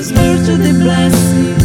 is new to the blessing.